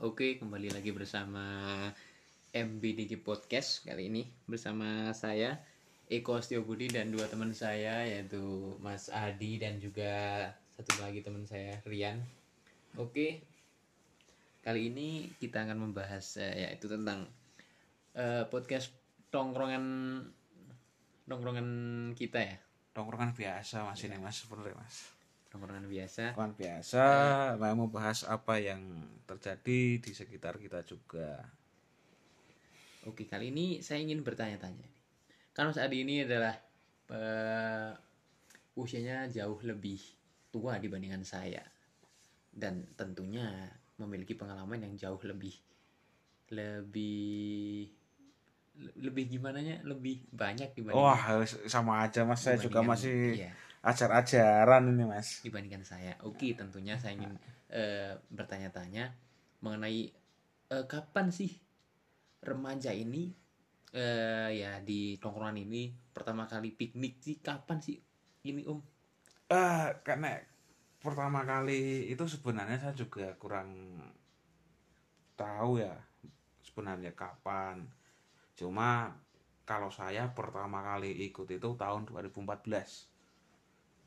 Oke, kembali lagi bersama MBDG Podcast kali ini bersama saya Eko Astiobudi dan dua teman saya yaitu Mas Adi dan juga satu lagi teman saya Rian. Oke, kali ini kita akan membahas eh, yaitu tentang eh, podcast tongkrongan tongkrongan kita ya, tongkrongan biasa mas ini mas sebenarnya mas tongkrongan biasa. tongkrongan biasa mau membahas apa yang terjadi di sekitar kita juga Oke, kali ini saya ingin bertanya-tanya. Kan Mas Adi ini adalah eh, usianya jauh lebih tua dibandingkan saya. Dan tentunya memiliki pengalaman yang jauh lebih lebih le- lebih gimana nya lebih banyak dibanding wah sama aja mas saya juga masih iya, ajar-ajaran ini mas dibandingkan saya. Oke, tentunya saya ingin eh, bertanya-tanya mengenai eh, kapan sih remaja ini eh ya di tongkrongan ini pertama kali piknik sih kapan sih ini Om? ah karena pertama kali itu sebenarnya saya juga kurang tahu ya sebenarnya kapan cuma kalau saya pertama kali ikut itu tahun 2014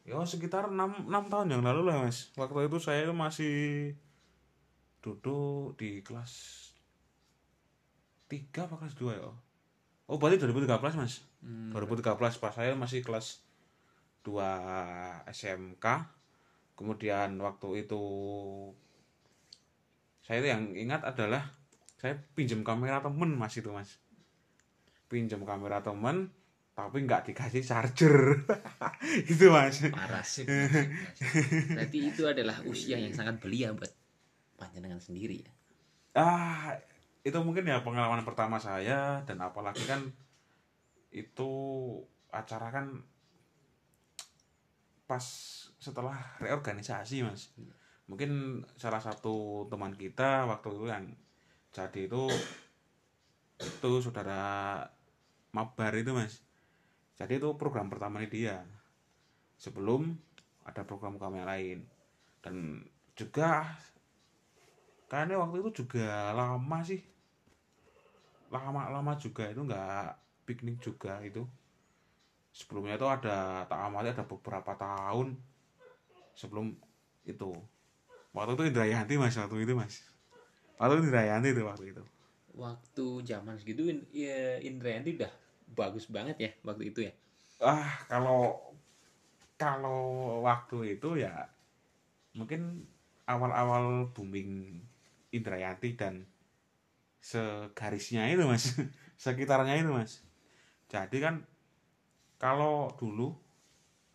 ya sekitar 6, 6 tahun yang lalu lah mas. Waktu itu saya itu masih duduk di kelas 3 apa kelas 2 ya? Oh berarti 2013 mas? Hmm, 2013 pas saya masih kelas 2 SMK kemudian waktu itu saya itu yang ingat adalah saya pinjam kamera temen mas itu mas. Pinjam kamera temen tapi nggak dikasih charger. Itu mas. Parah sih. Berarti itu adalah usia yang sangat belia buat panjenengan sendiri ya. ah itu mungkin ya pengalaman pertama saya dan apalagi kan itu acara kan pas setelah reorganisasi mas. Mungkin salah satu teman kita waktu itu yang jadi itu itu saudara mabar itu mas jadi itu program pertamanya dia. Sebelum ada program-program yang lain. Dan juga kayaknya waktu itu juga lama sih. Lama-lama juga itu nggak piknik juga itu. Sebelumnya itu ada tak amati ada beberapa tahun sebelum itu. Waktu itu Indrayanti mas waktu itu mas. Waktu itu Indrayanti itu waktu itu. Waktu zaman segitu ya, Indrayanti udah bagus banget ya waktu itu ya. ah kalau kalau waktu itu ya mungkin awal-awal booming Indrayanti dan segarisnya itu mas. Sekitarnya itu mas. Jadi kan kalau dulu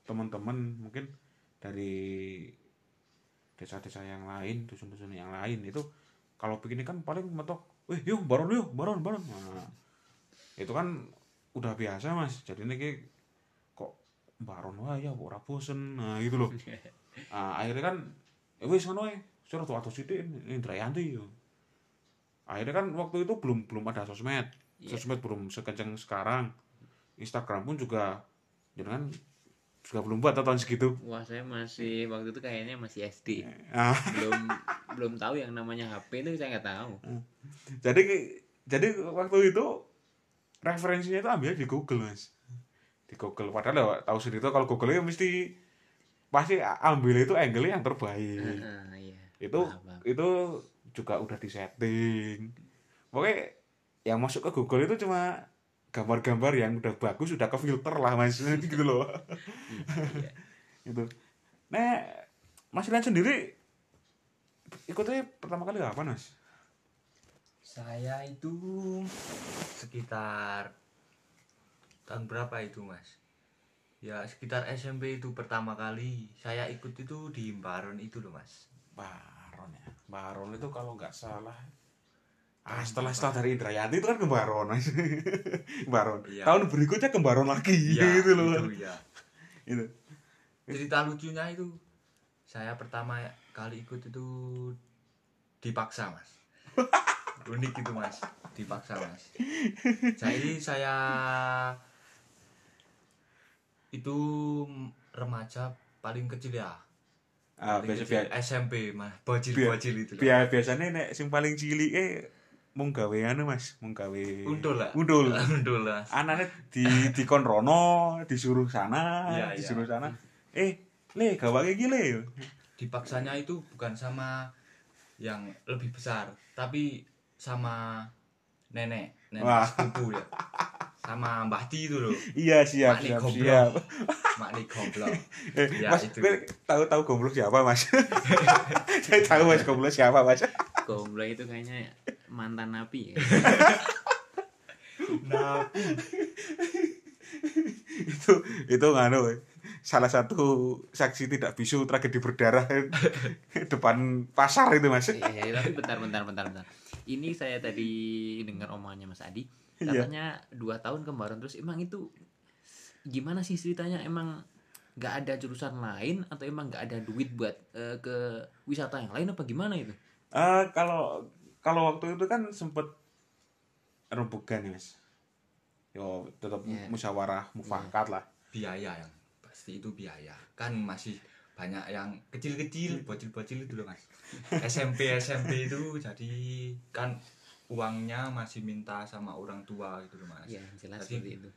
teman-teman mungkin dari desa-desa yang lain dusun-dusun yang lain itu kalau begini kan paling mentok wih yuk baron yuk baron baron. Nah, itu kan udah biasa mas. Jadi ini kok baron wah ya ora bosen. Nah gitu loh. Nah, akhirnya kan ya wis ngono suruh tuh atau sithik Indrayanti yo. Akhirnya kan waktu itu belum belum ada sosmed. Iya. sosmed belum sekencang sekarang. Instagram pun juga jangan juga belum buat tahun segitu. Wah, saya masih waktu itu kayaknya masih SD. ah, Belum belum tahu yang namanya HP itu saya nggak tahu. jadi jadi waktu itu referensinya itu ambil di Google mas. Di Google. Padahal ya, tahu sendiri tuh kalau Google itu mesti pasti ambil itu angle yang terbaik. Heeh, iya. itu Paham, paham. itu juga udah disetting. Pokoknya yang masuk ke Google itu cuma gambar-gambar yang udah bagus udah ke filter lah mas. Gitu loh. Iya. itu. Nah mas Rian sendiri ikutnya pertama kali apa mas Saya itu sekitar tahun berapa itu mas? Ya sekitar SMP itu pertama kali saya ikut itu di Baron itu loh mas. Baron ya Baron itu kalau nggak salah ah setelah setelah dari Indrayanti itu kan ke Baron mas Baron Iya. tahun berikutnya ke Baron lagi Ya, gitu loh Itu ya. itu Cerita lucunya itu saya pertama kali ikut itu dipaksa mas. Unik itu mas, dipaksa mas. Jadi saya itu remaja paling kecil ya Ah, Paling biasa kecil biasa SMP mah bocil-bocil itu loh. biasa biasanya nek sing paling cilik eh mung gawe anu Mas, mung gawe Undul lah. Undul. Undul lah. Anaknya di dikon rono, disuruh sana, Iya, disuruh iya. sana. Eh, le gawe iki le. Dipaksanya itu bukan sama yang lebih besar, tapi sama nenek, nenek Wah. sepupu ya. Sama Mbah Ti itu loh. Iya, siap, Makni siap, goblok. siap. Makni goblok. Eh, Ya, mas, itu. kowe tahu tahu goblok siapa, Mas? Saya tahu Mas goblok siapa, Mas. Gomblo itu kayaknya mantan napi ya. Nah, itu itu nganu we. salah satu saksi tidak bisu tragedi berdarah depan pasar itu Mas. Iya, tapi bentar, bentar, bentar, bentar. Ini saya tadi dengar omongannya Mas Adi. Iya. Katanya dua tahun kemarin terus emang itu gimana sih ceritanya? Emang nggak ada jurusan lain atau emang nggak ada duit buat eh, ke wisata yang lain apa gimana itu? Eh, kalau kalau waktu itu kan sempet rembukan ya, Mas. Yo tetap Iya. musyawarah mufakat lah. biaya yang pasti itu biaya. Kan masih banyak yang kecil-kecil, bocil-bocil itu loh mas. SMP SMP itu jadi kan uangnya masih minta sama orang tua gitu loh mas. Iya, jelas Jadi- seperti itu.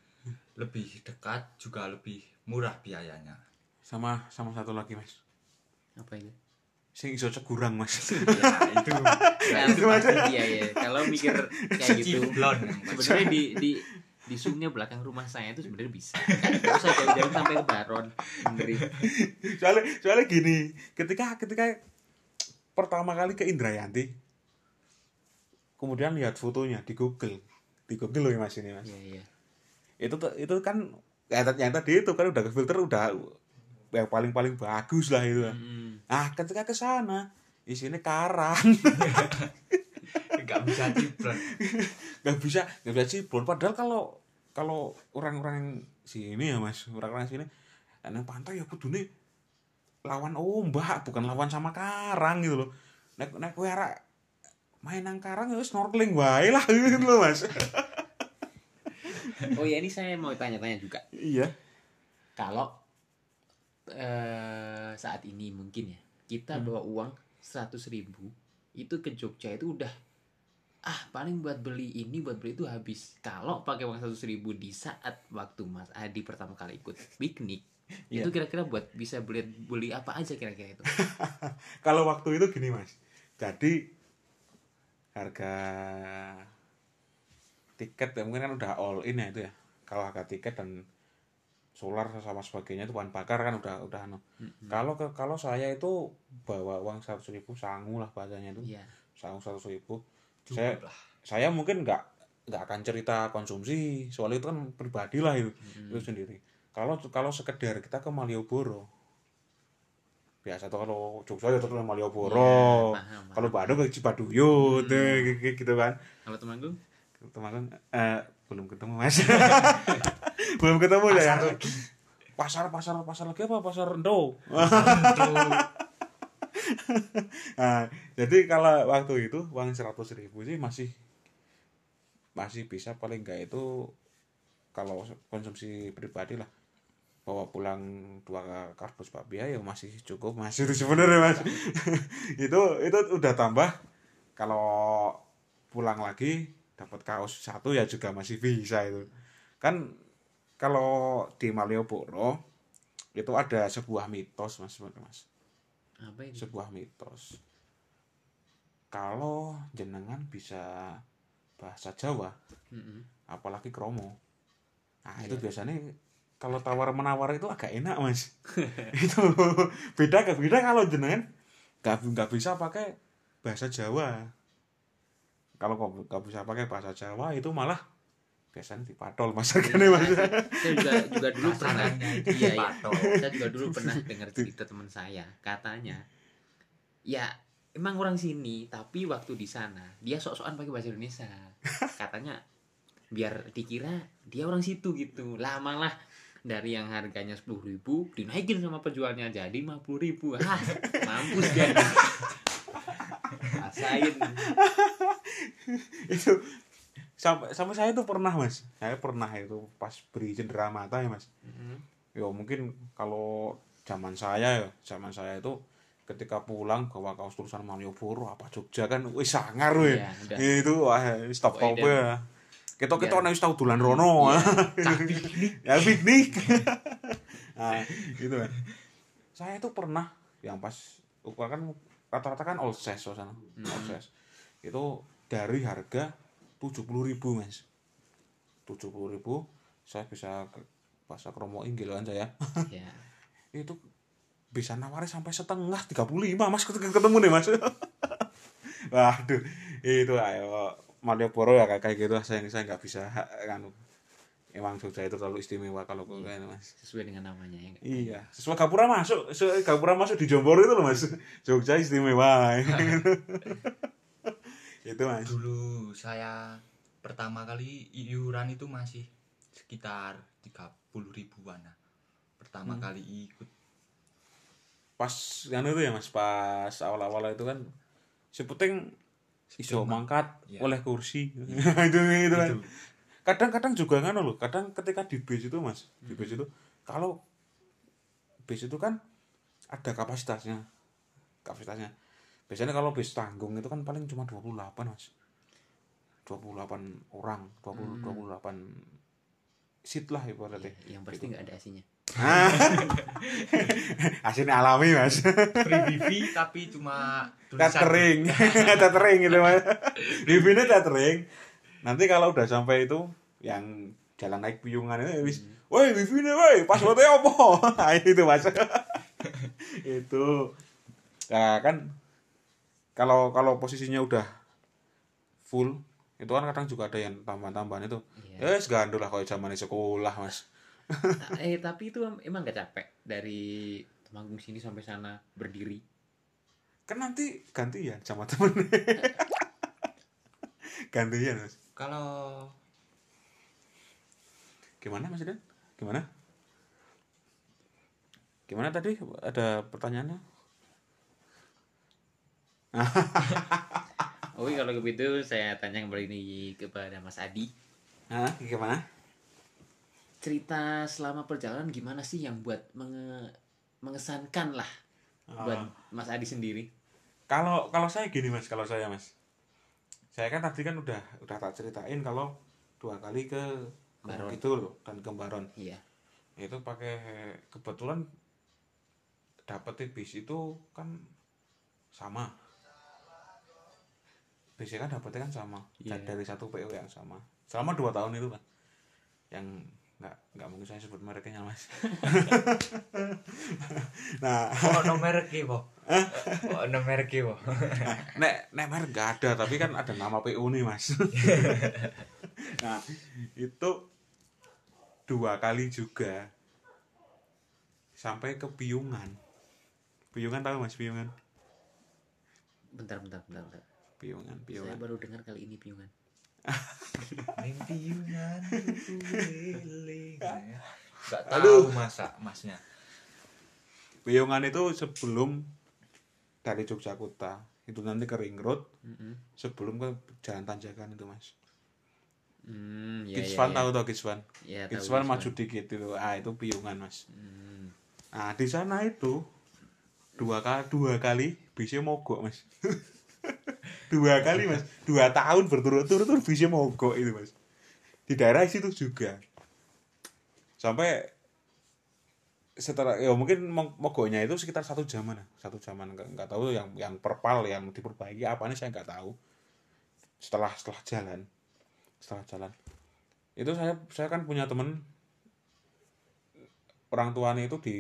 Lebih dekat juga lebih murah biayanya. Sama sama satu lagi Mas. Apa itu? Sing iso cegurang Mas. ya itu Nah, itu pasti dia ya. Kalau mikir kayak gitu, sebenarnya di di di sungai belakang rumah saya itu sebenarnya bisa. Nggak usah jauh-jauh sampai ke Baron. Ngeri. soalnya soalnya gini, ketika ketika pertama kali ke Indrayanti kemudian lihat fotonya di Google. Di Google loh ya Mas ini Mas. Iya, iya. Itu itu kan ya, yang tadi itu kan udah ke filter udah yang paling-paling bagus lah itu. Mm. Ah, ketika ke sana isinya karang. nggak bisa ciblon. nggak bisa nggak bisa ciblon padahal kalau kalau orang-orang sini ya mas orang-orang sini nang pantai ya kudune lawan ombak bukan lawan sama karang gitu loh. Nek nek kowe arek main nang karang ya snorkeling wae lah gitu loh mas. Oh ya ini saya mau tanya-tanya juga. iya. Kalau eh, saat ini mungkin ya kita bawa uang 100.000 ribu itu ke Jogja itu udah ah paling buat beli ini buat beli itu habis. Kalau pakai uang 100.000 ribu di saat waktu Mas Adi pertama kali ikut piknik Iya. itu kira-kira buat bisa beli beli apa aja kira-kira itu? kalau waktu itu gini mas jadi harga tiket ya mungkin kan udah all in ya itu ya kalau harga tiket dan solar sama sebagainya itu bahan bakar kan udah udah anu. Mm-mm. kalau ke kalau saya itu bawa uang seratus ribu sangu lah bahasanya itu Iya. sangu seratus ribu saya Cukup lah. saya mungkin nggak nggak akan cerita konsumsi soalnya itu kan pribadi lah itu Mm-mm. itu sendiri kalau kalau sekedar kita ke Malioboro biasa tuh kalau Jogja ya terus ke Malioboro paham, kalau. Bandung ke Cibaduyut Hmm. kayak gitu kan Kalau Temanggung? teman eh belum ketemu mas belum ketemu ya Pasar ya. pasar pasar pasar lagi apa pasar Endo nah, jadi kalau waktu itu uang seratus ribu sih masih masih bisa paling enggak itu kalau konsumsi pribadi lah. Bawa pulang dua kardus bakpia ya masih cukup masih itu sebenarnya mas. Itu itu udah tambah. Kalau pulang lagi dapat kaos satu ya juga masih bisa itu. Kan kalau di Malioboro itu ada sebuah mitos mas mas Apa itu? sebuah mitos kalau jenengan bisa bahasa Jawa Mm-mm. apalagi kromo nah itu Iya. biasanya kalau tawar menawar itu agak enak mas itu beda ke beda kalau jenengan nggak nggak bisa pakai bahasa Jawa kalau nggak bisa pakai bahasa Jawa itu malah biasanya dipadol mas. Harganya mas. Saya juga juga dulu pernah iya, iya. patok. saya juga dulu pernah dengar cerita teman saya. Katanya ya emang orang sini tapi waktu di sana dia sok-sokan pakai bahasa Indonesia. Katanya biar dikira dia orang situ gitu. Lah malah dari yang harganya sepuluh ribu dinaikin sama penjualnya jadi lima puluh ribu. Ah mampus dia. Rasain. Itu sampai sampai saya itu pernah mas. Saya pernah itu pas beri cendera mata ya mas. Mm-mm. ya mungkin kalau zaman saya ya zaman saya itu ketika pulang bawa kaos tulisan Malioboro apa Jogja kan wis sangar Iya, udah. itu wah stop top ya kita kita wis tau dolan rono. Iya, ya piknik. Nah gitu kan saya itu pernah yang pas kan rata-rata kan all size sana Hmm. all size itu dari harga tujuh puluh ribu mas. tujuh puluh ribu saya bisa bahasa kromo inggil kan saya. Ya itu bisa nawarin sampai setengah 35 mas ketemu nih mas. Waduh itu ayo Malioboro ya kayak gitu saya saya nggak bisa kan emang Jogja itu terlalu istimewa kalau kan mas. sesuai dengan namanya ya iya sesuai Gapura masuk sesuai Gapura masuk di Jombor itu loh mas. Jogja istimewa itu mas. Dulu saya pertama kali iuran itu masih sekitar 30 ribuan nah. pertama Hmm. kali ikut. Pas yang itu ya mas pas awal-awal itu kan si puting iso mangkat Iya. oleh kursi. Itu itu kan kadang-kadang juga kan loh kadang ketika di base itu mas di base itu kalau base itu kan ada kapasitasnya. Kapasitasnya biasanya kalau base tanggung itu kan paling cuma 28 mas. 28 orang 20 28 seat lah ibaratnya. Iya, yang pasti nggak ada asinya Asinnya alami mas. Free wifi tapi cuma tethering. Tethering gitu mas. Wifi-nya tethering. Nanti kalau udah sampai itu yang jalan naik piungan itu wis woi wifi-nya woi passwordnya apa? Nah, itu mas. Itu. Nah kan kalau kalau posisinya udah full itu kan kadang juga ada yang tambahan-tambahan itu Iya. ya yes, gandul lah kalau zaman sekolah mas Nah, eh tapi itu em- emang gak capek dari Temanggung sini sampai sana berdiri kan nanti gantian sama temen gantian mas kalau Gimana Mas Dan? Gimana? Gimana tadi? Ada pertanyaannya? Oke kalau begitu saya tanya kembali ini kepada Mas Adi Hah? Gimana? cerita selama perjalanan gimana sih yang buat menge- mengesankan lah buat Oh. Mas Adi sendiri Kalau kalau saya gini Mas, kalau saya Mas. Saya kan tadi kan udah udah tak ceritain kalau dua kali ke Baron. Kidul dan ke Baron. iya Itu pakai kebetulan dapet bis itu kan sama. Kan dapetnya kan sama. Iya. dari satu PO yang sama. Selama dua tahun itu kan yang nggak nggak mungkin saya sebut mereknya mas. Nah. Oh no merek po oh no merek ya po nek nek merek nggak ada tapi kan ada nama PO nih mas. Nah itu dua kali juga sampai ke Piungan Piungan tahu mas? Piungan bentar bentar bentar, bentar. Piungan saya Piungan baru dengar kali ini piungan Yunan keliling nggak Aduh. tahu masa masnya Piungan itu sebelum dari Yogyakarta itu nanti ke Ring Road Mm-mm. sebelum ke Jalan Tanjakan itu mas Hmm, ya, Kids ya, ya. tahu tau Kids Fun Ya, Kids tahu Fun Kids maju dikit itu ah itu Piungan mas Hmm. Nah di sana itu dua kali dua kali bisa mogok mas. dua kali mas, dua tahun berturut-turut tuh bisa mogok itu mas. Di daerah situ juga. Sampai setelah ya mungkin mo- mogoknya itu sekitar satu jaman lah. satu jaman nggak nggak tahu yang yang perpal yang diperbaiki apa nih saya nggak tahu setelah setelah jalan setelah jalan itu saya saya kan punya temen orang tuanya itu di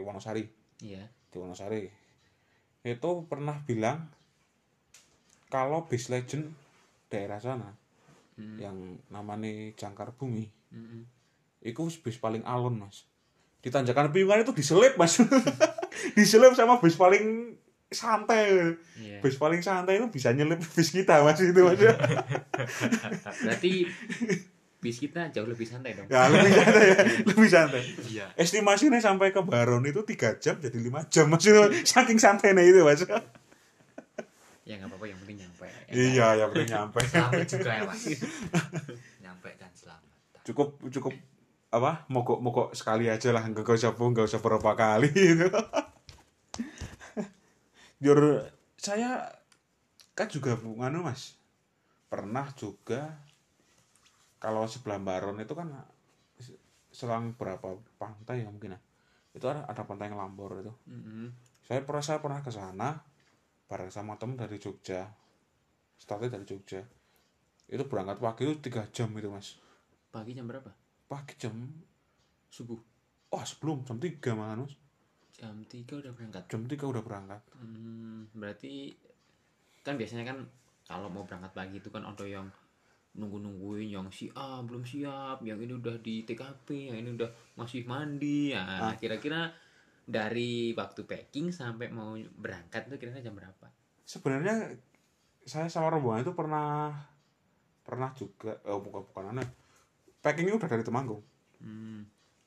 Wonosari Iya. di Wonosari itu pernah bilang kalau bis legend daerah sana Hmm. yang namanya Jangkar Bumi Mm-mm. itu bis paling alon mas. Di tanjakan piungan itu diselip mas. Diselip sama bis paling santai. Iya. bis paling santai itu bisa nyelip bis kita mas itu mas. Berarti bis kita jauh lebih santai dong. ya lebih santai ya. Lebih santai. Iya. Estimasinya sampai ke Baron itu tiga jam jadi lima jam mas. Itu saking santainya itu mas Ya nggak apa-apa yang penting nyampe. iya ya penting nyampe. Selamat juga ya mas. Nyampe dan selamat. Cukup cukup apa mogok mogok sekali aja lah. Nggak usah nggak usah berapa kali. Gitu biar saya kan juga nganu mas. Pernah juga kalau sebelah Baron itu kan selang berapa pantai ya mungkin ya. Itu ada, ada pantai Ngelambor itu. Mm-mm. saya pernah saya pernah ke sana bareng sama temen dari Jogja. Startnya dari Jogja. Itu berangkat pagi itu tiga jam itu mas. Pagi jam berapa? Pagi jam subuh? Wah sebelum jam tiga mas. Jam 3 udah berangkat? Jam tiga udah berangkat. Hmm, berarti kan biasanya kan kalau mau berangkat pagi itu kan ada yang nunggu-nungguin yang siap belum siap, yang ini udah di TKP, yang ini udah masih mandi. Nah, Ah. kira-kira dari waktu packing sampai mau berangkat itu kira-kira jam berapa? sebenarnya saya sama rombongan itu pernah pernah juga oh bukan bukan aneh packingnya udah dari Temanggung Hmm.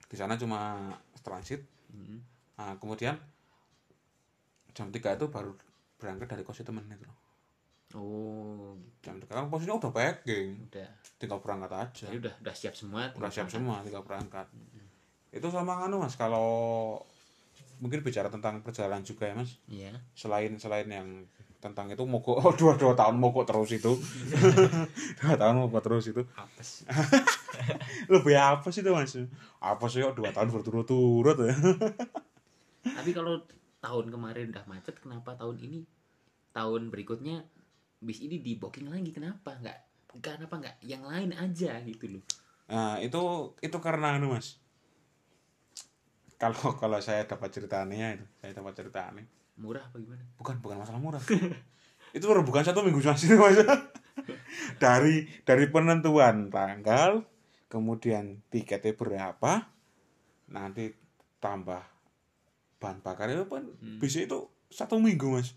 di sana cuma transit hmm. nah kemudian jam 3 itu baru berangkat dari kos temen itu loh. Oh, jam 3 kan posisinya udah packing udah. tinggal berangkat aja Jadi udah udah siap semua. udah siap berangkat. semua tinggal berangkat itu sama anu mas kalau mungkin bicara tentang perjalanan juga ya mas Iya. selain selain yang tentang itu mogok oh, dua dua tahun mogok terus itu dua tahun mogok terus itu Apes. lebih apa sih itu mas apa sih kok dua tahun berturut-turut ya Tapi kalau tahun kemarin udah macet, kenapa tahun ini tahun berikutnya bis ini di booking lagi? Kenapa? Nggak kenapa nggak yang lain aja gitu loh? nah itu itu karena anu mas kalau kalau saya dapat ceritanya itu saya dapat ceritanya Murah apa gimana? bukan bukan masalah murah itu baru bukan satu minggu mas itu mas dari dari penentuan tanggal kemudian tiketnya berapa nanti tambah bahan bakar itu pun Hmm. bisa itu satu minggu mas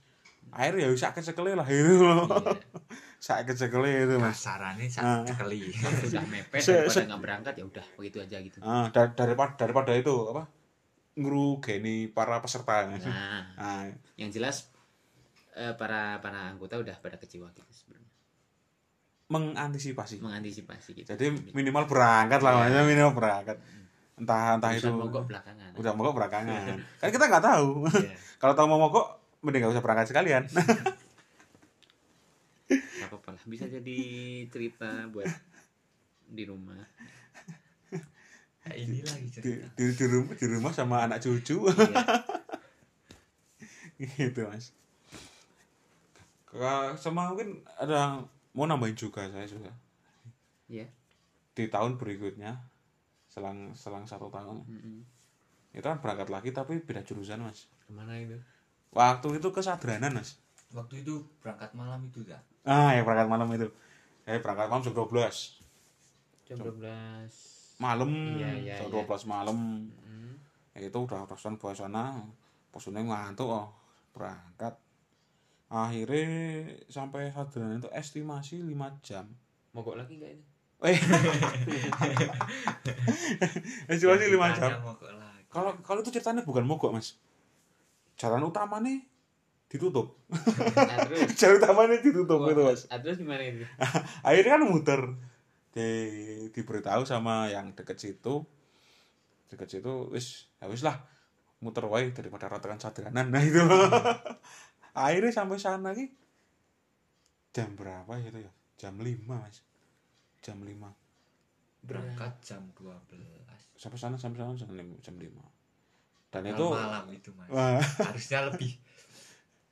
air ya bisa kecekele lah itu loh Iya. saya kecekele itu mas kasarannya Ah. sangat sekali udah mepet daripada nggak berangkat ya udah begitu aja gitu. ah, dar- daripada daripada itu apa ngerugeni para peserta Nah, nah, yang jelas eh, para para anggota udah pada kecewa gitu sebenarnya. mengantisipasi Mengantisipasi gitu. jadi minimal berangkat lah Iya. maksudnya minimal berangkat entah entah Urusan itu mogok belakangan. udah mogok belakangan kan kita nggak tahu Iya. kalau tahu mau mogok mending nggak usah berangkat sekalian Gak apa-apa lah. Bisa jadi cerita buat di rumah. Nah, ini lagi cerita. di, di rumah di rumah sama anak cucu. Iya. gitu mas. Sama mungkin ada mau nambahin juga saya juga. Iya. di tahun berikutnya selang selang satu tahun. Mm-mm. itu kan berangkat lagi tapi beda jurusan mas. Ke mana itu? waktu itu ke Sadranan mas. Waktu itu berangkat malam itu ya ah yang berangkat malam itu. Saya berangkat malam jam 12 Jam 12 malam Iya, iya, jam iya. 12 malam Mm. ya itu udah terusan bawa sana. Posisinya ngantuk oh berangkat. Akhirnya sampai Sadranan itu estimasi 5 jam. Mogok lagi nggak ini? eh. Estimasi 5 jam. kalau kalau itu ceritanya bukan mogok mas. Jalan utama nih ditutup. Nah, jalan utamanya ditutup Wah, itu mas. ah, terus gimana itu? akhirnya kan muter di diberitahu sama yang deket situ. Deket situ wis ya wis lah muter wae daripada ratakan sadranan nah itu. Akhirnya sampai sana ki jam berapa gitu ya? Jam 5 mas. Jam 5 berangkat jam 12 sampai sana sampai sana jam 5 jam 5 dan malam, itu malam itu mas. Wah, harusnya lebih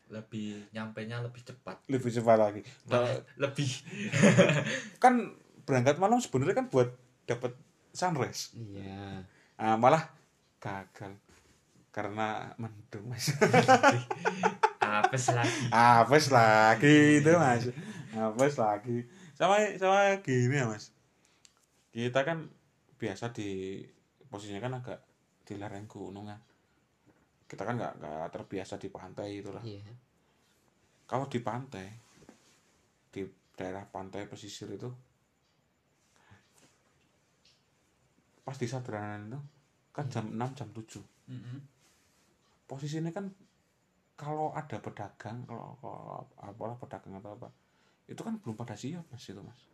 lebih nyampe nya lebih cepat. Lebih cepat lagi. Malah lebih. Kan berangkat malam sebenarnya kan buat dapat sunrise. Iya. Ah, malah gagal karena mendung mas. Apes lagi. Apes lagi itu mas. Apes lagi. Sama sama gini ya mas. Kita kan biasa di posisinya kan agak di lereng gunung kan kita kan nggak nggak terbiasa di pantai itulah. Iya. kalau di pantai di daerah pantai pesisir itu pas di Sadranan itu kan jam 6 jam 7 Mm-mm. posisinya kan kalau ada pedagang kalau, kalau apalah pedagang atau apa itu kan belum pada siap mas itu mas.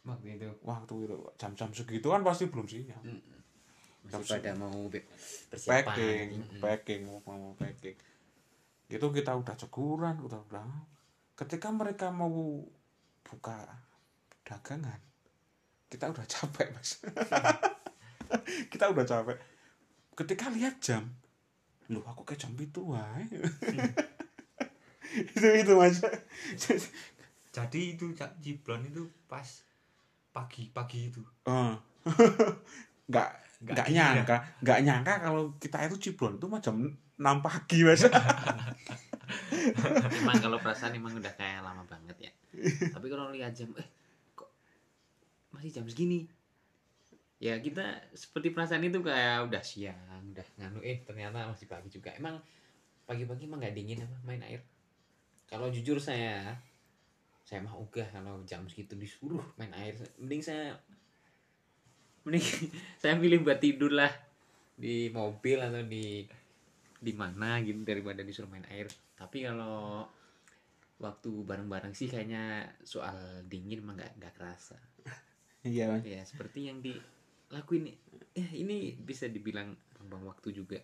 Waktu itu. Waktu itu jam-jam segitu kan pasti belum siap. Masih Jam pada mau persiapan. packing Mm-mm. packing mau mau packing. Itu kita udah ceguran udah udah. Ketika mereka mau buka dagangan kita udah capek mas kita udah capek. Ketika lihat jam lu aku kayak jam itu wae. Itu itu mas. Jadi itu Cak Ciblon itu pas pagi-pagi itu. Oh. nggak Nggak nggak dingin nyangka nggak nyangka kalau kita itu ciblon itu mah jam 6 pagi mas. Emang kalau perasaan emang udah kayak lama banget ya. Tapi kalau lihat jam eh kok masih jam segini ya kita seperti perasaan itu kayak udah siang udah nganu eh ternyata masih pagi juga. Emang pagi-pagi emang nggak dingin apa main air? Kalau jujur saya saya mah ogah kalau jam segitu disuruh main air. Mending saya mending saya pilih buat tidur lah di mobil atau di di mana gitu daripada disuruh main air. Tapi kalau waktu bareng-bareng sih kayaknya soal dingin emang nggak nggak kerasa. Iya ya seperti yang dilakuin ya ini bisa dibilang buang waktu juga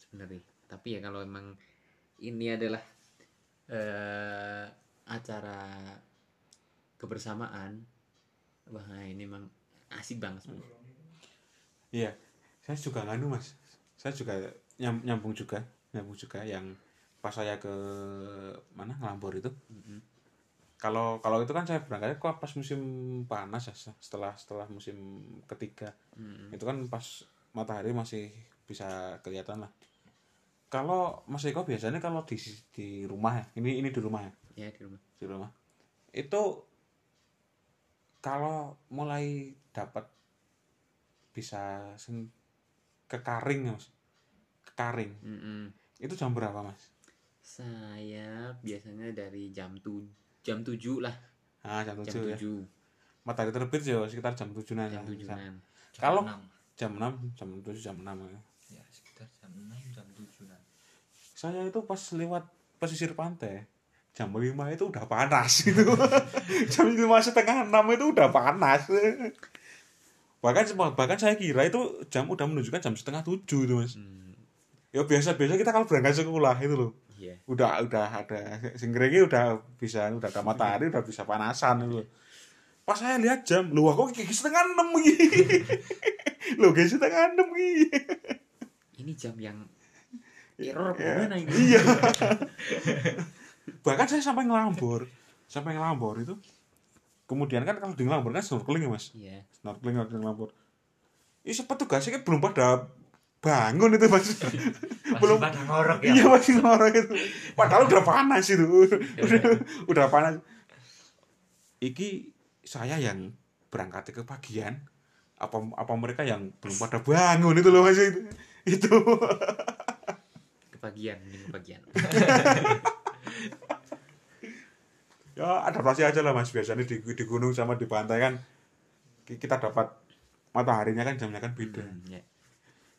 sebenarnya tapi ya kalau emang ini adalah eh, acara kebersamaan wah ini emang asik banget sebenarnya. iya saya juga nganu mas saya juga nyam- nyambung juga nyambung juga yang pas saya ke mana ngelambor itu Mm-mm. Kalau kalau itu kan saya berangkatnya kok pas musim panas ya setelah setelah musim ketiga. Mm-mm. itu kan pas matahari masih bisa kelihatan lah. Kalau Mas Eko biasanya kalau di di rumah ya ini ini di rumah ya? Ya di rumah. Di rumah. Itu kalau mulai dapat bisa sing kekaring ya mas? Kekaring Mm-mm. itu jam berapa mas? Saya biasanya dari jam tu jam 7 lah. Ah jam jam tujuh ya. 7 matahari terbit ya sekitar jam tujuan jam ya 7 Bisa. an Jam Kalau- 6. jam enam jam tujuh jam enam ya. ya sekitar jam 6 jam 7 nah. saya itu pas lewat pesisir pantai jam lima itu udah panas itu. Jam lima setengah enam itu udah panas. Bahkan bahkan saya kira itu jam udah menunjukkan jam setengah tujuh itu mas. Hmm, ya biasa biasa kita kalau berangkat sekolah itu loh iya. Udah udah ada. Singkringi udah bisa udah ada matahari udah bisa panasan itu pas saya lihat jam lu aku kayak setengah enam gini lu kayak setengah enam gini ini jam yang error Ya. mana ini? Iya. Bahkan saya sampai ngelambur sampai ngelambur itu. Kemudian kan kalau di ngelambur kan snorkeling ya mas? Iya. Snorkeling di ngelambur ini petugasnya kan belum pada bangun itu mas. Masih Belum- pada ngorok ya? Iya masih orang itu. Padahal udah panas itu. Udah, udah panas. Iki saya yang berangkat ke pagian apa apa mereka yang belum pada bangun itu loh mas itu. Itu. Kepagian ini kepagian ya adaptasi aja lah mas. Biasanya di, di gunung sama di pantai kan ki- kita dapat mataharinya kan jamnya kan beda. Hmm, ya.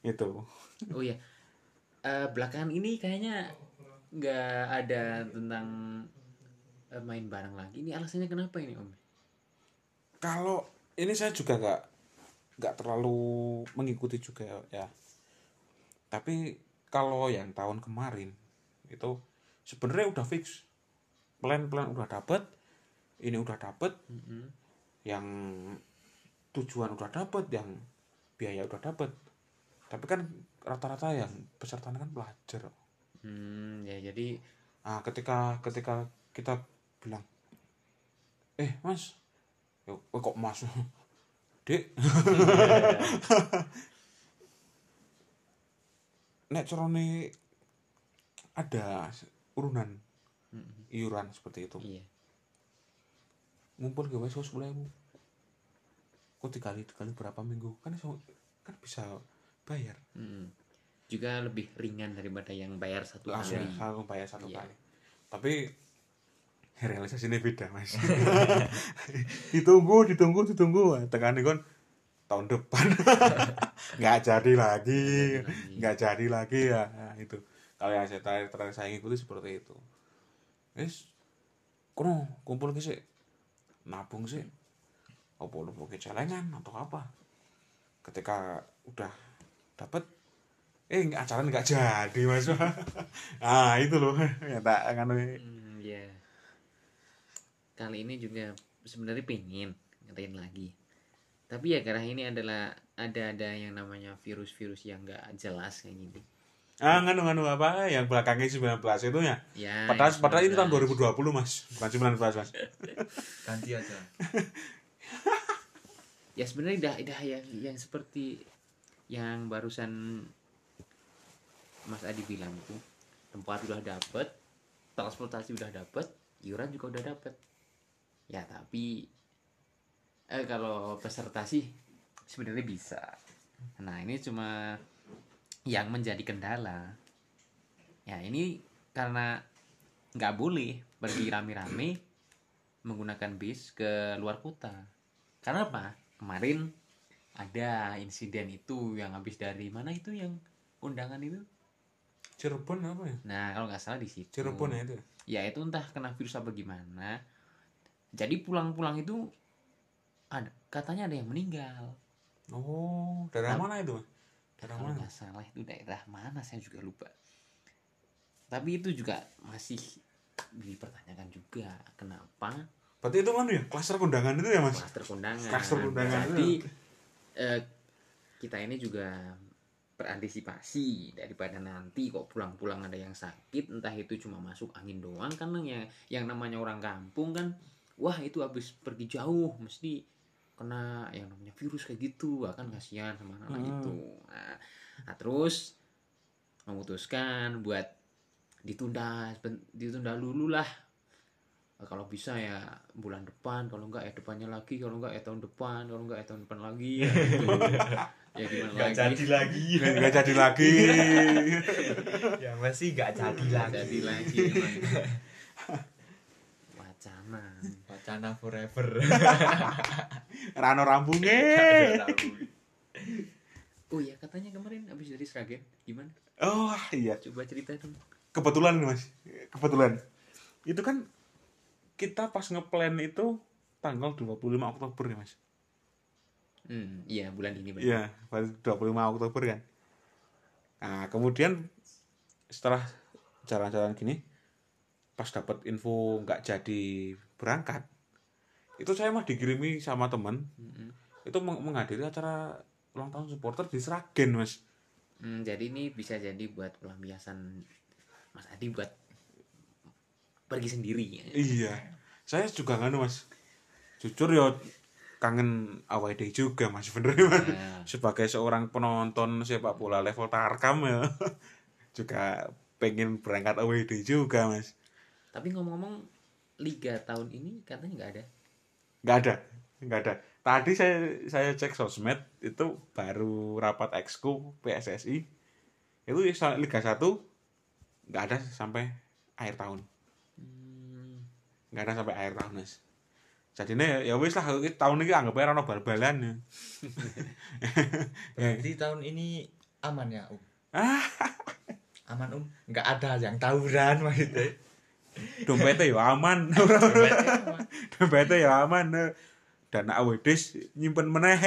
Itu oh iya. Eh, belakangan ini kayaknya nggak ada tentang eh, main bareng lagi. Ini alasannya kenapa ini om? Kalau ini saya juga nggak nggak terlalu mengikuti juga ya. Tapi kalau yang tahun kemarin itu sebenarnya udah fix. Plan-plan udah dapet ini udah dapet Mm-mm. yang tujuan udah dapet yang biaya udah dapet tapi kan rata-rata yang peserta kan pelajar Hmm, ya jadi nah ketika ketika kita bilang eh mas ya, eh, kok mas? Dek nek corone ada urunan iuran seperti itu. Iya. Ngumpul wes sepuluh ribu. Kok dikali dikali berapa minggu? Kan kan bisa bayar. Mm-mm. juga lebih ringan daripada yang bayar satu langsung kali. langsung bayar satu Iya. kali. Tapi realisasinya beda mas. Ditunggu ditunggu ditunggu. Tekan kan tahun depan. Nggak jadi lagi. Nggak jadi lagi. Ya. Nah, itu. Kalau yang saya terakhir, terakhir saya ikuti seperti itu. Wis kono kumpul ke sih nabung sih apa lu celengan atau apa? Ketika udah dapet eh nggak- acara nggak jadi mas ah itu loh ya tak kan Hmm, ya. Kali ini juga sebenarnya pengen ngatain lagi. Tapi ya karena ini adalah ada ada yang namanya virus-virus yang nggak jelas kayak gini. ah nganu nganu apa yang belakangnya 19 itu ya Ya. padahal padahal itu tahun 19. 2020 mas bukan 19 mas ganti aja Ya sebenarnya udah udah yang yang seperti yang barusan Mas Adi bilang itu tempat udah dapet, transportasi udah dapet, iuran juga udah dapet. Ya tapi eh kalau peserta sih sebenarnya bisa. Nah ini cuma yang menjadi kendala. Ya ini karena nggak boleh pergi rame-rame menggunakan bis ke luar kota. Karena apa? Kemarin ada insiden itu yang habis dari mana itu yang undangan itu? Cirebon apa ya Nah kalau nggak salah di situ. Cirebon ya itu Ya itu entah kena virus apa gimana. Jadi pulang-pulang itu ada katanya ada yang meninggal. oh daerah Nah, mana itu daerah Kalau mana nggak salah itu daerah mana saya juga lupa. Tapi itu juga masih dipertanyakan juga kenapa berarti itu mana ya klaster kondangan itu ya mas klaster kondangan. Klaster kondangan itu. Eh, kita ini juga berantisipasi daripada nanti kok pulang-pulang ada yang sakit entah itu cuma masuk angin doang kan yang yang namanya orang kampung kan wah itu habis pergi jauh mesti kena yang namanya virus kayak gitu wah kan kasihan sama anak Hmm. itu nah, nah, terus memutuskan buat ditunda ditunda dulu lah kalau bisa ya bulan depan kalau enggak ya depannya lagi kalau enggak ya tahun depan kalau enggak ya tahun depan lagi. Ya, gitu. ya gimana nggak lagi? jadi lagi. Nggak jadi lagi. Ya masih nggak jadi Nggak lagi. jadi lagi wacana. Wacana forever. Rano rambungnya oh ya katanya kemarin habis dari Sragen gimana? Oh iya. Coba cerita dong. Kebetulan mas. Kebetulan. Itu kan kita pas ngeplan itu tanggal 25 Oktober ya mas? Hmm iya bulan ini iya pas 25 Oktober kan. Nah kemudian setelah jalan-jalan gini pas dapat info nggak jadi berangkat itu saya mah dikirimi sama temen. Mm-mm. itu meng- menghadiri acara ulang tahun supporter di Sragen mas. Hmm, jadi ini bisa jadi buat pelampiasan Mas Adi buat pergi sendiri ya. Iya. Saya juga nganu Mas. Jujur ya kangen AWD juga Mas bener Mas. Ya. Sebagai seorang penonton sepak bola level Tarkam ya. juga pengen berangkat AWD juga Mas. Tapi ngomong-ngomong liga tahun ini katanya nggak ada. Nggak ada. Nggak ada. Tadi saya saya cek sosmed itu baru rapat exco PSSI. Itu Liga 1 nggak ada sampai akhir tahun. Nggak ada sampai akhir tahun mas. Jadi ya wis lah tahun ini anggap aja bal-balan ya. Berarti tahun ini aman ya um? Ah aman um? Nggak ada yang tawuran maksudnya. Dompetnya ya aman. Dompetnya ya aman. Dana awedis nyimpen meneh.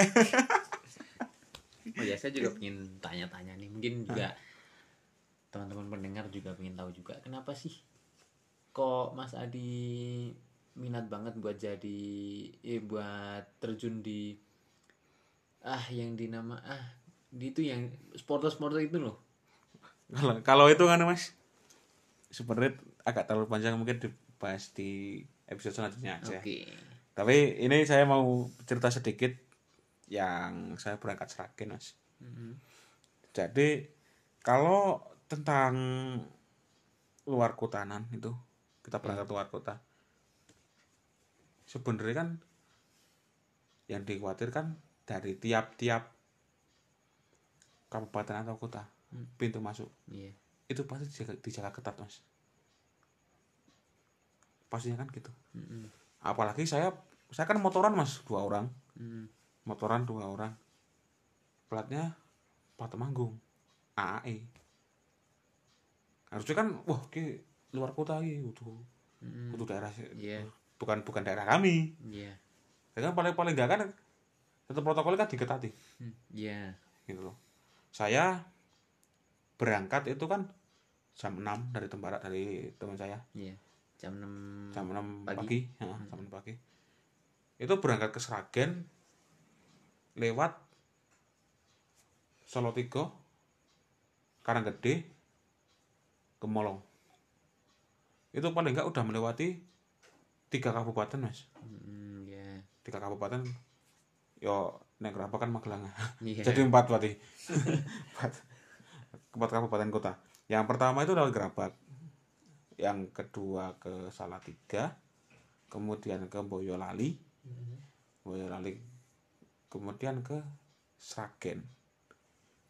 Oh ya, saya juga pengen tanya-tanya nih. Mungkin juga teman-teman pendengar juga pengen tahu juga kenapa sih kok Mas Adi minat banget buat jadi eh buat terjun di ah yang dinama ah di itu yang sporter-sporter itu loh. kalau kalau itu kan mas sebenarnya agak terlalu panjang mungkin dibahas di episode selanjutnya aja Oke. tapi ini saya mau cerita sedikit yang saya berangkat Seragen mas Mhm. Jadi kalau tentang luar kotanan itu kita berangkat luar kota. Sebenarnya kan yang dikhawatirkan dari tiap-tiap kabupaten atau kota Hmm. pintu masuk Iya. itu pasti dijaga, dijaga ketat mas. Pastinya kan gitu. Mhm. Apalagi saya saya kan motoran mas dua orang Mhm. motoran dua orang platnya plat Temanggung AAE harusnya kan wah ki luar kota ki untuk Mhm. untuk daerah Iya. bukan bukan daerah kami Iya. ya kan paling paling enggak kan tetap protokol kan diketati Hmm, Iya. gitu loh saya berangkat itu kan jam 6 dari tempat dari teman saya Iya. Jam 6 jam 6 Pagi. pagi, ya, jam 6 pagi itu berangkat ke Sragen lewat Solo Tigo Karanggede ke Molong itu paling enggak udah melewati tiga kabupaten mas. Hmm, ya. tiga kabupaten yo nek berapa kan Magelang. Iya. jadi empat berarti. Empat empat kabupaten kota. Yang pertama itu lewat Gerabak yang kedua ke Salatiga. Kemudian ke Boyolali. Mhm. Boyolali. Kemudian ke Sragen.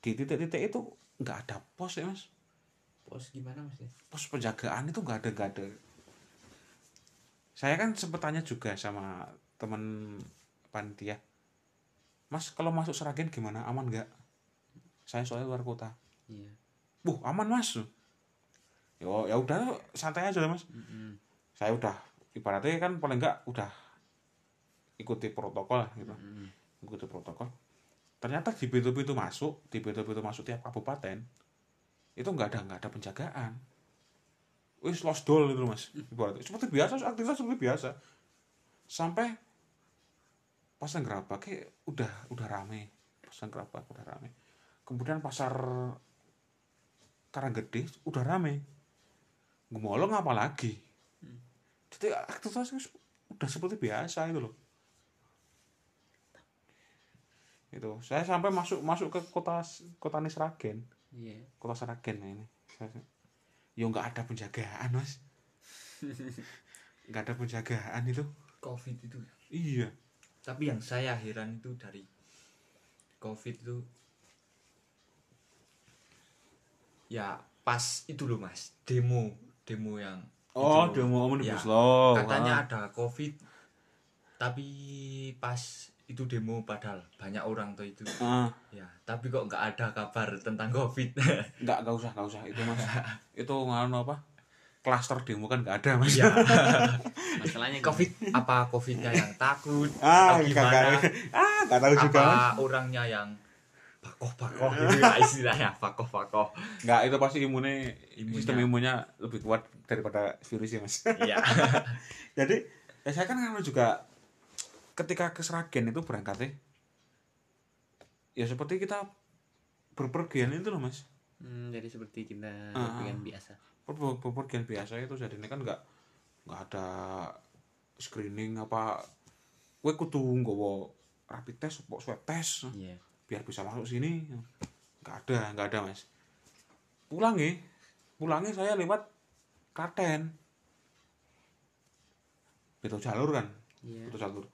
Di titik-titik itu nggak ada pos ya mas Pos gimana Mas? ya? pos penjagaan itu nggak ada nggak ada saya kan sempat tanya juga sama teman panitia mas kalau masuk Seragen gimana aman nggak saya soalnya luar kota Iya. buh aman mas yo ya udah santai aja mas Mhm. saya udah ibaratnya kan paling nggak udah ikuti protokol gitu Mhm. ikuti protokol ternyata di pintu-pintu masuk di pintu-pintu masuk tiap kabupaten itu nggak ada nggak ada penjagaan. Wis lost doll itu mas ibaratnya. Seperti biasa aktivitas seperti biasa. Sampai pas yang gerabak udah udah rame. Pas yang gerabak udah rame. Kemudian pasar Karanggede udah rame. Gemolong apa lagi? Jadi aktivitas udah seperti biasa itu loh. Itu. Saya sampai masuk masuk ke kota kota Nisragen Iya. kota Seragen nah ini. Ya nggak ada penjagaan mas. Nggak ada penjagaan itu. Covid itu iya. Tapi yang saya heran itu dari covid itu ya pas itu loh mas. Demo demo yang oh demo omnibus Ya, law. katanya ada covid tapi pas itu demo padahal banyak orang tuh itu. Ah. Ya tapi kok nggak ada kabar tentang covid? Nggak nggak usah nggak usah. Itu mas. Itu nganu apa? Klaster demo kan nggak ada mas. Ya Masalahnya covid apa covidnya yang takut? Ah atau gimana? nggak ah nggak tahu juga mas. apa orangnya yang bakoh bakoh gitu ya istilahnya bakoh bakoh nggak itu pasti imunnya Imunnya. sistem imunnya lebih kuat daripada virusnya mas. Iya. Jadi ya saya kan nganu juga ketika ke Seragen itu berangkatnya ya. Seperti kita berpergian itu loh mas. Hmm, jadi seperti kita Ah. dengan biasa. Ber- berpergian biasa itu jadi ini kan nggak nggak ada screening apa gue kudu nggawa rapid test apa swab test. Iya. biar bisa masuk sini. Nggak ada nggak ada mas. Pulangnya pulangnya saya lewat Klaten. Beda jalur kan? Iya. beda jalur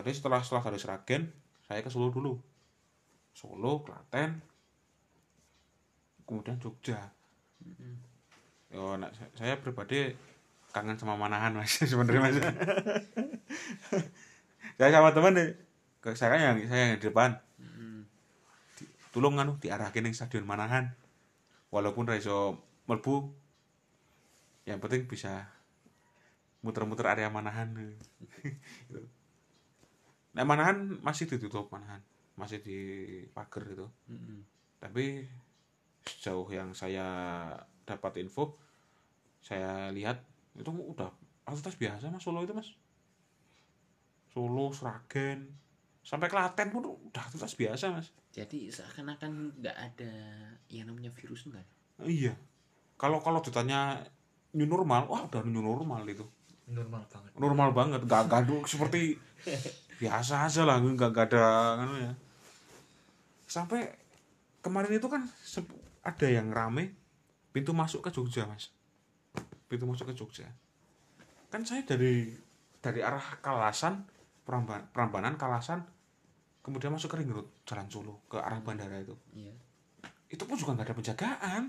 jadi setelah setelah dari Seragen saya ke Solo dulu Solo Klaten kemudian Jogja Mm-mm. Yo, nak, saya- pribadi kangen sama Manahan mas sebenarnya mas. saya sama teman nih, ke saya kan yang saya yang di depan, Mm-mm. tolong anu diarahin yang stadion Manahan, walaupun raiso melbu, yang penting bisa muter-muter area Manahan. Gitu. nah Manahan masih ditutup Manahan, masih di pagar itu. Mm-mm. tapi sejauh yang saya dapat info saya lihat itu udah aktivitas biasa mas. Solo itu mas. Solo Sragen sampai Klaten pun udah aktivitas biasa mas. Jadi seakan-akan nggak ada yang namanya virus enggak? iya. Kalau kalau ditanya new normal wah udah new normal itu. Normal banget. Normal banget. Gak gaduh seperti biasa aja lah nggak nggak ada anu ya. Sampai kemarin itu kan ada yang rame pintu masuk ke Jogja mas. Pintu masuk ke Jogja. Kan saya dari dari arah Kalasan Prambanan, Prambanan Kalasan kemudian masuk ke Ring Road Jalan Solo ke arah bandara itu. Iya. itu pun juga nggak ada penjagaan.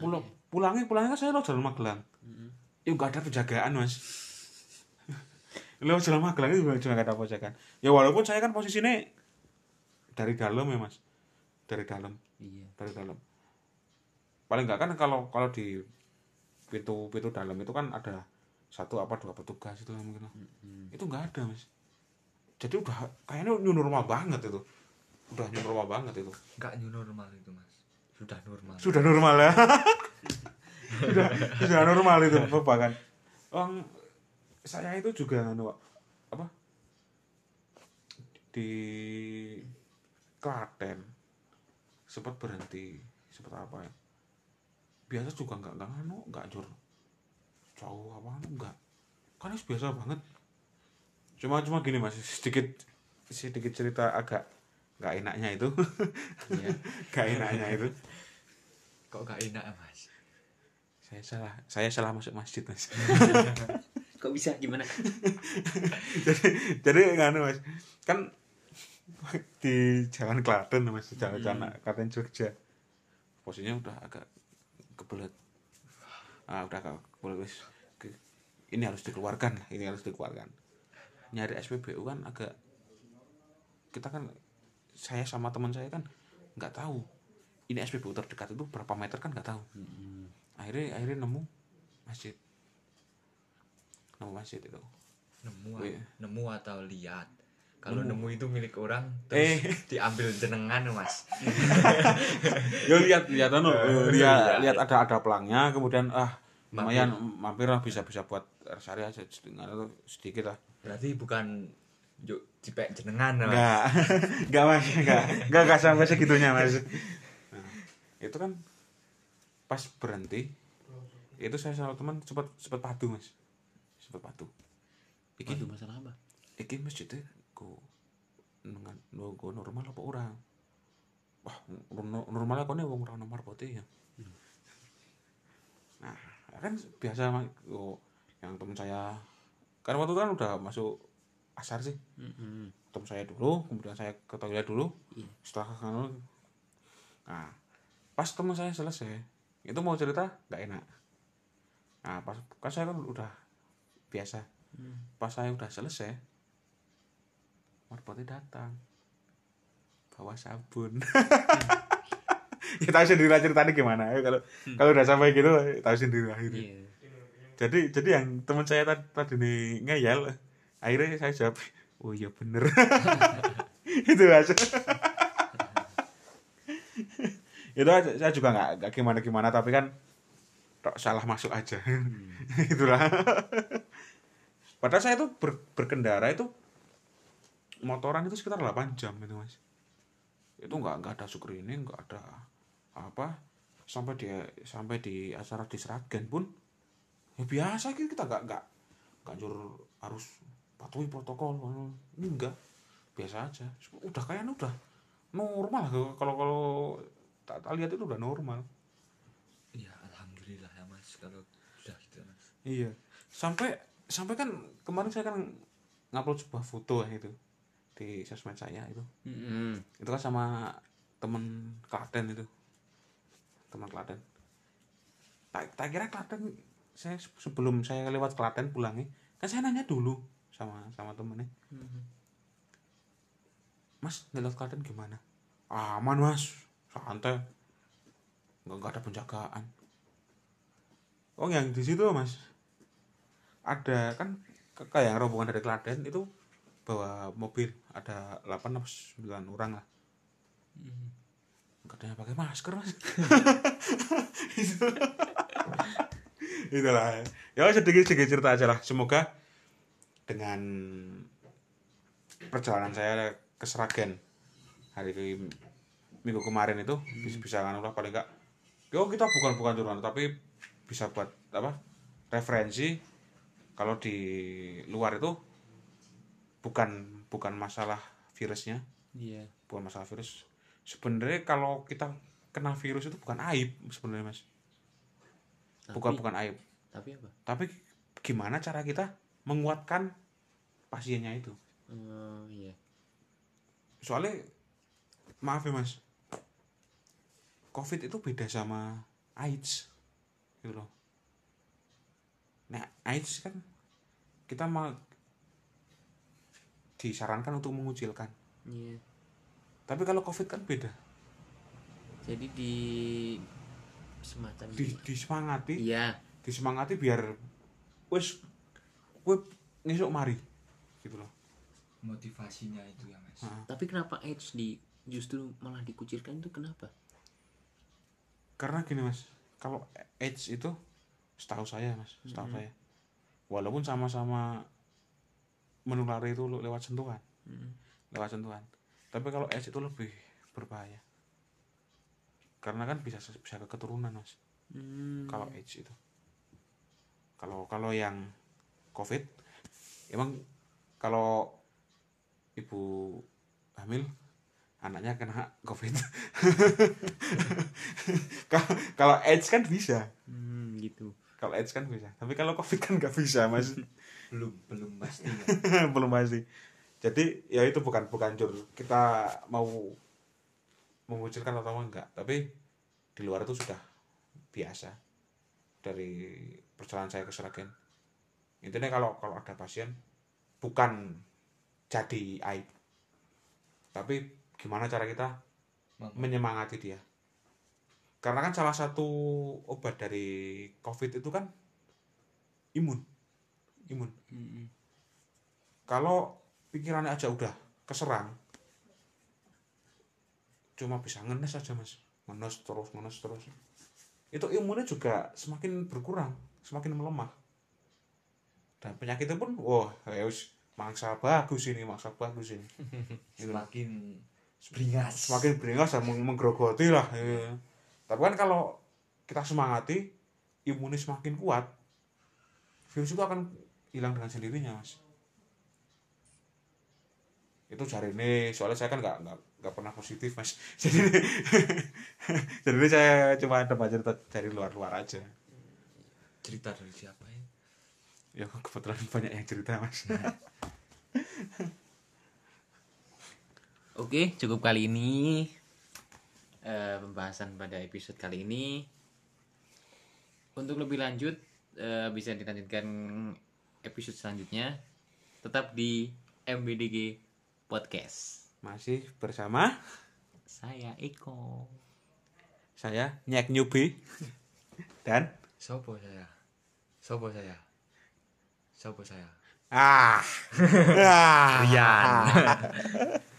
Pulang pulangnya pulangnya kan saya lewat Jalan Magelang. Mm-mm. ya nggak ada penjagaan mas lewat jalan Magelang itu juga nggak ada penjagaan ya walaupun saya kan posisinya dari dalam ya mas. Dari dalam. Iya. dari dalam. Paling nggak kan kalau kalau di pintu pintu dalam itu kan ada satu apa dua petugas itu mungkin. Mm-mm. itu nggak ada mas. Jadi udah kayaknya new normal banget itu. Udah new normal banget itu. Enggak new normal itu, Mas. Sudah normal. sudah normal ya. Sudah sudah normal itu bahkan Orang saya itu juga anu, Pak, apa? Di Klaten. Sempat berhenti sempat apa ya? Biasa juga nggak nggak anu nggak jur. Jauh apa anu nggak. Kan itu biasa banget. Cuma cuma gini mas sedikit sedikit cerita agak nggak enaknya itu. Iya. nggak enaknya itu. Kok enggak enak, Mas? saya salah saya salah masuk masjid mas Kok bisa? Gimana? jadi jadi nganu mas. Kan di jalan Klaten mas jalan jalan Klaten Jogja. Posisinya udah agak kebelet. Ah udah agak kebelet wis ini harus dikeluarkan lah ini harus dikeluarkan. Nyari SPBU kan agak kita kan saya sama teman saya kan nggak tahu. Ini SPBU terdekat itu berapa meter kan nggak tahu. Mm-mm. akhirnya akhirnya nemu masjid nemu masjid itu Nemu, Wih. nemu atau lihat. Kalau Nemu. nemu itu milik orang, Eh. terus diambil jenengan, Mas. ya lihat lihat anu Eh, lihat iya. lihat ada ada pelangnya kemudian ah lumayan mampir lah bisa bisa buat aja sedikit sedikit lah Berarti bukan yuk dipek jenengan, Mas. enggak enggak mas enggak enggak enggak sampai segitunya mas Nah, itu kan pas berhenti itu saya sama teman cepat cepat padu mas cepat padu iki Waduh, masalah apa? iki masjidnya go dengan go normal apa orang wah no- normalnya kau nih wong orang nomor putih ya. Nah kan biasa oh, yang teman saya. Kan waktu itu kan udah masuk asar sih. Mm-mm. teman saya dulu kemudian saya ke toilet dulu. Iya. setelah kan nah pas teman saya selesai itu mau cerita nggak enak. Nah pas kan saya kan udah biasa. Hmm. pas saya udah selesai marpoti datang. Bawa sabun. Ya tahu sendiri lah ceritanya gimana. Ya kalau kalau udah sampai gitu tahu sendiri lah itu Iya. jadi jadi yang teman saya tadi, tadi nih ngeyel akhirnya saya jawab oh iya bener. Itu aja. Itu aja saya juga nggak gimana gimana tapi kan salah masuk aja. Itulah padahal saya itu ber- berkendara itu motoran itu sekitar 8 jam itu mas itu nggak nggak ada screening nggak ada apa sampai di sampai di acara di Sragen pun ya biasa gitu kita nggak nggak nggak jur harus patuhi protokol ini enggak biasa aja udah kayaknya udah normal kalau kalau tak, tak lihat itu udah normal Iya, alhamdulillah ya, Mas. Kalau sudah gitu, Mas. iya sampai sampai kan kemarin saya kan ngupload sebuah foto ya itu di sosmed saya itu. Mm-mm. itu kan sama temen Klaten itu. Teman Klaten. Tak, tak kira Klaten saya sebelum saya lewat Klaten pulangnya kan saya nanya dulu sama sama temennya. Mhm. mas lewat Klaten gimana? Aman mas. Santai. Nggak nggak ada penjagaan. Oh yang di situ mas ada kan kayak rombongan dari Klaten itu bawa mobil ada 8 atau 9 orang lah. Mhm. katanya pakai masker mas. Itu. Itulah. Ya sedikit sedikit cerita aja lah. Semoga dengan perjalanan saya ke Seragen hari ke minggu kemarin itu bisa bisa kan lah paling enggak. Yo kita bukan bukan curhat tapi bisa buat apa referensi kalau di luar itu bukan bukan masalah virusnya. Iya. bukan masalah virus. Sebenarnya kalau kita kena virus itu bukan aib sebenarnya mas. Tapi, bukan bukan aib. Tapi apa? tapi gimana cara kita menguatkan pasiennya itu? Oh, iya. soalnya maaf ya mas. Covid itu beda sama AIDS gitu loh nah AIDS kan kita mau disarankan untuk mengucilkan. Iya. tapi kalau covid kan beda. Jadi di semacam di disemangati. Iya. disemangati biar wes gue ngesuk mari gitu loh. Motivasinya itu ya, Mas. Nah, Tapi kenapa AIDS di justru malah dikucilkan itu kenapa? Karena gini mas. Kalau AIDS itu setahu saya mas setahu saya. Walaupun sama-sama menulari itu le- lewat sentuhan. Lewat sentuhan. Tapi kalau AIDS itu lebih berbahaya. Karena kan bisa bisa ke keturunan mas. Hmm. kalau AIDS itu. Kalau kalau yang COVID emang kalau ibu hamil anaknya kena COVID. Kalau- kalau AIDS kan bisa. Hmm, gitu kalau AIDS kan bisa. Tapi kalau COVID kan nggak bisa mas. Belum belum pasti ya. belum pasti. Jadi ya itu bukan bukan jur kita mau mengucilkan atau enggak. Tapi di luar itu sudah biasa dari perjalanan saya ke Seragen intinya kalau kalau ada pasien bukan jadi aib. Tapi gimana cara kita menyemangati dia karena kan salah satu obat dari covid itu kan imun. Imun. Hmm. kalau pikirannya aja udah keserang cuma bisa ngenes aja mas. Ngenes terus ngenes terus. Itu imunnya juga semakin berkurang semakin melemah. Dan penyakitnya pun wah ya wis mangsa bagus ini mangsa bagus ini. Semakin beringas. Semakin beringas dan meng- menggerogoti lah ya. Tapi kan kalau kita semangati imunnya semakin kuat virus itu akan hilang dengan sendirinya mas. Itu cari ini soalnya saya kan nggak nggak nggak pernah positif mas. Jadi jadi saya cuma dapat cerita dari luar-luar aja. Cerita dari siapa ya ya kebetulan banyak yang cerita mas. Oke, cukup kali ini eh, pembahasan pada episode kali ini. Untuk lebih lanjut eh, bisa dilanjutkan episode selanjutnya. Tetap di MBDG Podcast. masih bersama Saya Eko. saya Nyek Nyubi dan Sopo saya Sopo saya Sopo saya ah, ah Rian